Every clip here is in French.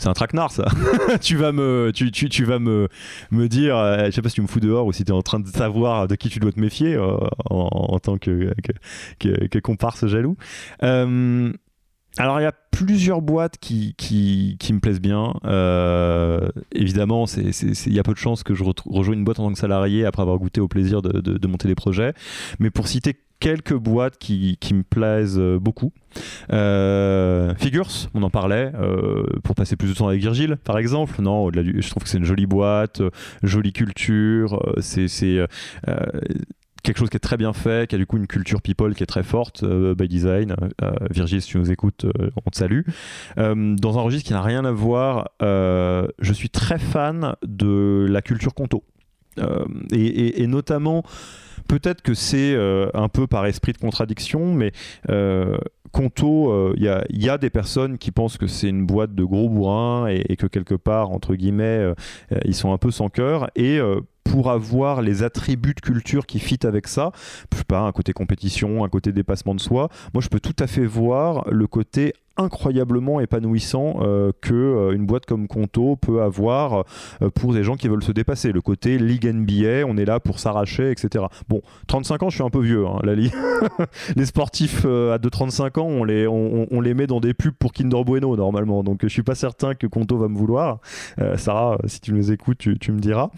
C'est un traquenard ça. tu vas me, tu, tu, tu vas me, me dire, euh, je sais pas si tu me fous dehors ou si tu es en train de savoir de qui tu dois te méfier euh, en, tant que, que, que, que comparse jaloux. Euh, alors il y a plusieurs boîtes qui, qui, qui me plaisent bien. Euh, évidemment, il y a peu de chances que je rejoigne une boîte en tant que salarié après avoir goûté au plaisir de, de monter des projets. Mais pour citer quelques boîtes qui, qui me plaisent beaucoup. Euh, Figures, on en parlait, euh, pour passer plus de temps avec Virgile, par exemple. Non, au-delà je trouve que c'est une jolie boîte, euh, jolie culture, euh, c'est quelque chose qui est très bien fait, qui a du coup une culture people qui est très forte euh, by design. Euh, Virgile, si tu nous écoutes, euh, on te salue. dans un registre qui n'a rien à voir, je suis très fan de la culture conto. Et, notamment, peut-être que c'est un peu par esprit de contradiction, mais Conto, il y, a des personnes qui pensent que c'est une boîte de gros bourrins et, et que quelque part, entre guillemets, ils sont un peu sans cœur. Et pour avoir les attributs de culture qui fit avec ça, je sais pas, un côté compétition, un côté dépassement de soi, moi je peux tout à fait voir le côté incroyablement épanouissant euh, que euh, une boîte comme Conto peut avoir euh, pour des gens qui veulent se dépasser. Le côté Ligue NBA, on est là pour s'arracher, etc. Bon, 35 ans, je suis un peu vieux, hein, la les sportifs à de 35 ans, on les, met dans des pubs pour Kinder Bueno normalement. Donc je suis pas certain que Conto va me vouloir. Sarah, si tu nous écoutes, tu, me diras.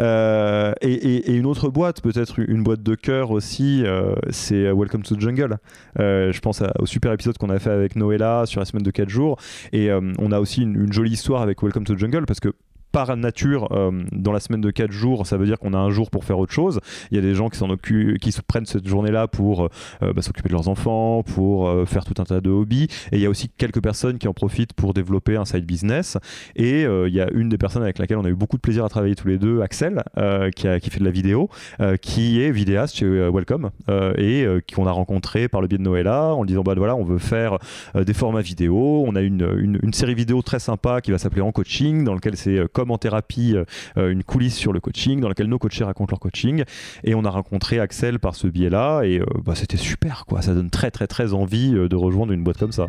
Et, une autre boîte, peut-être une boîte de cœur aussi, c'est Welcome to the Jungle. je pense au super épisode qu'on a fait avec Noëlla sur la semaine de 4 jours. Et euh, on a aussi une, une, jolie histoire avec Welcome to the Jungle parce que par nature, euh, dans la semaine de 4 jours, ça veut dire qu'on a un jour pour faire autre chose. Il y a des gens qui s'en occupent, qui se prennent cette journée-là pour euh, bah, s'occuper de leurs enfants, pour euh, faire tout un tas de hobbies. Et il y a aussi quelques personnes qui en profitent pour développer un side business. Et il y a une des personnes avec laquelle on a eu beaucoup de plaisir à travailler tous les deux, Axel, qui, qui, fait de la vidéo, qui est vidéaste chez Welcome et qu'on a rencontré par le biais de Noëlla en disant bah voilà, on veut faire des formats vidéo. On a une, une, une, série vidéo très sympa qui va s'appeler En Coaching, dans lequel c'est comme en thérapie euh, une coulisse sur le coaching dans laquelle nos coachés racontent leur coaching. Et on a rencontré Axel par ce biais là et euh, bah, c'était super quoi. Ça donne très très très envie euh, de rejoindre une boîte comme ça